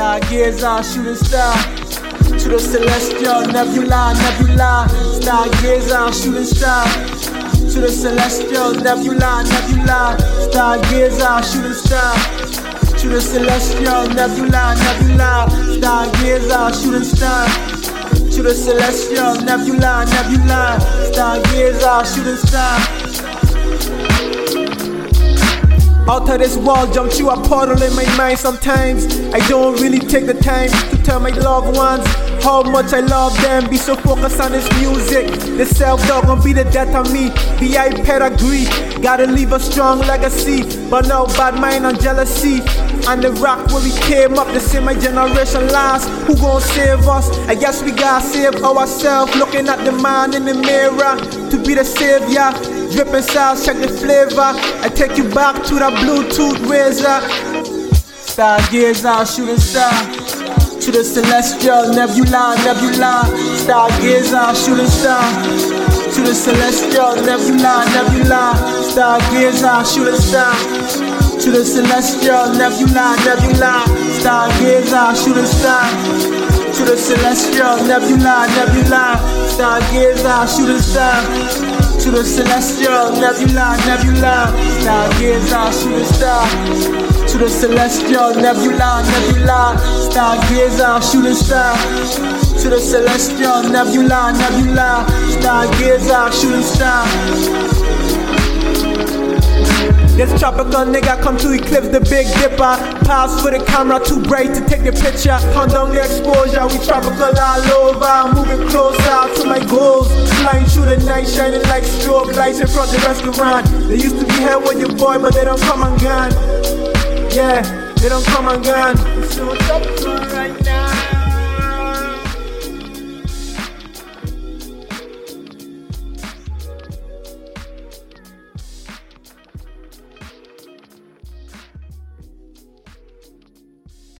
Stargazer, shooting star. To the celestial nebula, nebula. Stargazer, shooting star. To the celestial nebula, nebula. Stargazer, shooting star. To the celestial nebula, nebula. Stargazer, shooting star. To the celestial nebula, nebula. Stargazer, shooting star. Out of this wall, jump through a portal in my mind sometimes. I don't really take the time to tell my loved ones how much I love them. Be so focused on this music. The self dog gon' be the death of me. B.I. pedigree. Gotta leave a strong legacy. But no bad mind on jealousy. On the rock where we came up, the same my generation last. Who gon' save us? I guess we gotta save ourselves. Looking at the man in the mirror to be the savior. Dripping sauce, check the flavor. I take you back to the Bluetooth razor. Stargazer, shooting star. To the celestial nebula, nebula. Stargazer, shooting star. To the celestial nebula, nebula. Stargazer, shooting star. To the celestial nebula, nebula. Stargazer, shooting star. To the celestial nebula, nebula. Stargazer, shooting star. To the celestial nebula, nebula. Stargazer, shooting star to the celestial nebula, nebula, stargazer, shooting star. To the celestial nebula, nebula, stargazer, shooting star. This tropical nigga come to eclipse the Big Dipper. Pass for the camera, too bright to take the picture. Down the exposure, we tropical all over. Moving closer to my goals. Flying through the night, shining like strobe lights in front of the restaurant. They used to be here with your boy, but they don't come and gone. Yeah, they don't come and gone.